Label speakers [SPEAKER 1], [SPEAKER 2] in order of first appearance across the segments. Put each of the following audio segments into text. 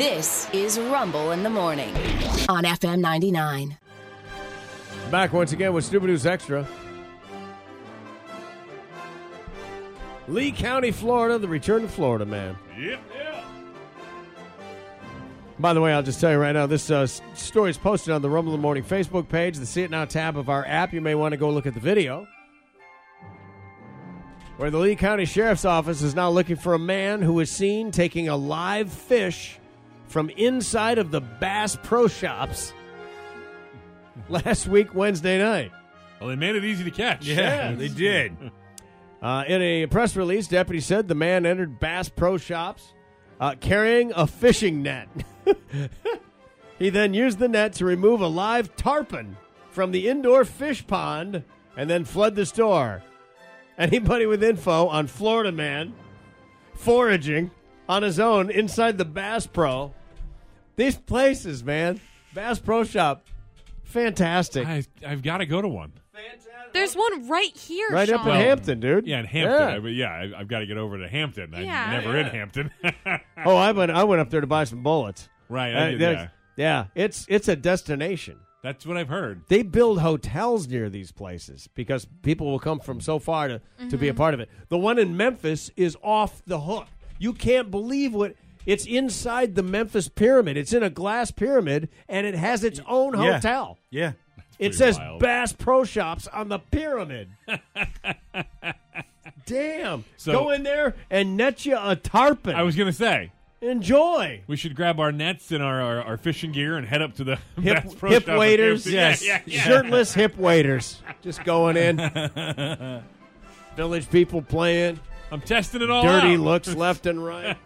[SPEAKER 1] This is Rumble in the Morning on FM 99.
[SPEAKER 2] Back once again with Stupid News Extra. Lee County, Florida, the return to Florida man.
[SPEAKER 3] Yep. Yeah.
[SPEAKER 2] By the way, I'll just tell you right now, this uh, story is posted on the Rumble in the Morning Facebook page, the See It Now tab of our app. You may want to go look at the video. Where the Lee County Sheriff's Office is now looking for a man who was seen taking a live fish from inside of the Bass Pro Shops last week, Wednesday night.
[SPEAKER 3] Well, they made it easy to catch.
[SPEAKER 4] Yeah, they did.
[SPEAKER 2] Uh, in a press release, deputy said the man entered Bass Pro Shops uh, carrying a fishing net. he then used the net to remove a live tarpon from the indoor fish pond and then fled the store. Anybody with info on Florida man foraging on his own inside the Bass Pro. These places, man. Bass Pro Shop. Fantastic.
[SPEAKER 3] I, I've got to go to one.
[SPEAKER 5] There's one right here.
[SPEAKER 2] right up in
[SPEAKER 5] Sean.
[SPEAKER 2] Hampton, dude.
[SPEAKER 3] Yeah, in Hampton.
[SPEAKER 2] Yeah.
[SPEAKER 3] I, but yeah, I, I've got to get over to Hampton. I'm
[SPEAKER 5] Yeah.
[SPEAKER 3] never in Hampton.
[SPEAKER 2] Oh, I went. I went up there to buy some bullets.
[SPEAKER 3] right. I
[SPEAKER 2] Uh,
[SPEAKER 3] did,
[SPEAKER 2] there's-
[SPEAKER 3] yeah.
[SPEAKER 2] yeah, it's it's a destination.
[SPEAKER 3] That's what I've heard.
[SPEAKER 2] They build hotels near these places because people will come from so far to, to be a part of it. The one in Memphis is off the hook. You can't believe what it's inside the Memphis pyramid. It's in a glass pyramid and it has its own
[SPEAKER 4] Yeah.
[SPEAKER 2] hotel.
[SPEAKER 4] Yeah.
[SPEAKER 2] It says
[SPEAKER 3] wild.
[SPEAKER 2] Bass Pro Shops on the pyramid. Damn.
[SPEAKER 3] So-
[SPEAKER 2] Go in there and net you a tarpon.
[SPEAKER 3] I was going to say,
[SPEAKER 2] Enjoy.
[SPEAKER 3] we should grab our nets and our, our, our fishing gear and head up to the
[SPEAKER 2] hip,
[SPEAKER 3] Bass Pro
[SPEAKER 2] hip
[SPEAKER 3] waders,
[SPEAKER 2] yes,
[SPEAKER 3] Yeah, yeah, yeah.
[SPEAKER 2] shirtless hip waders, just going in. Village people playing,
[SPEAKER 3] I'm testing it all
[SPEAKER 2] dirty
[SPEAKER 3] out.
[SPEAKER 2] looks left and right.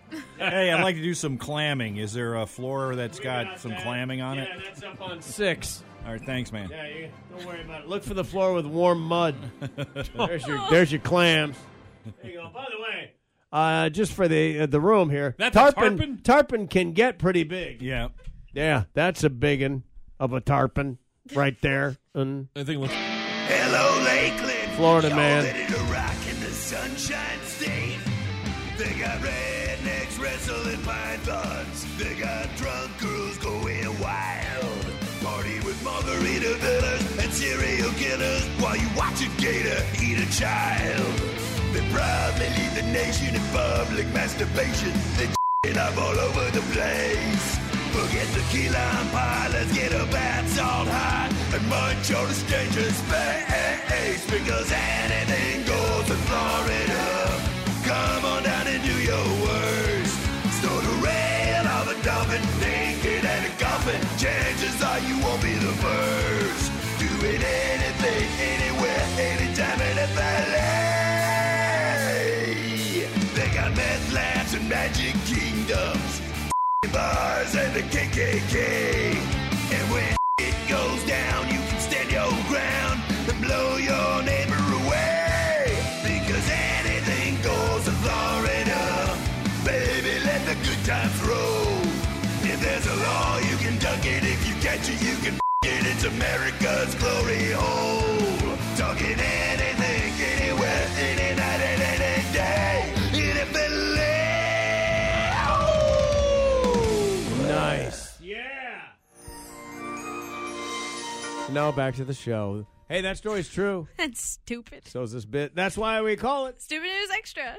[SPEAKER 4] Hey, I'd like to do some clamming. Is there a floor that's got some clamming on it?
[SPEAKER 2] Yeah, that's up on six.
[SPEAKER 4] All right, thanks, man.
[SPEAKER 2] Yeah, you, don't worry about it. Look for the floor with warm mud. there's your there's your clams. There you go. By the way, uh, just for the uh, the room here,
[SPEAKER 3] That's a
[SPEAKER 2] tarpon
[SPEAKER 3] tarpon?
[SPEAKER 2] tarpon can get pretty big.
[SPEAKER 4] Yeah.
[SPEAKER 2] Yeah, that's a big one of a tarpon right there. And
[SPEAKER 3] I think it looks
[SPEAKER 6] Hello, Lakeland.
[SPEAKER 2] Florida
[SPEAKER 6] Y'all
[SPEAKER 2] man.
[SPEAKER 6] The got wrestling pythons. They got drunk girls going wild. Party with margarita fillers and serial killers while you watch a gator eat a child. They proudly lead the nation in public masturbation. They it up all over the place. Forget the key lime pie, let's get a bath salt high and munch on a stranger's face. Because anything goes in Florida. Come on down magic kingdoms bars and the KKK. And when it goes down, you can stand your ground and blow your neighbor away. Because anything goes in Florida. Baby, let the good times roll. If there's a law, you can duck it. If you catch it, you can it. It's America's glory hole. Talking anything,
[SPEAKER 2] Now back to the show. Hey, that story's true.
[SPEAKER 5] That's stupid.
[SPEAKER 2] So is this bit. That's why we call it
[SPEAKER 5] Stupid news extra.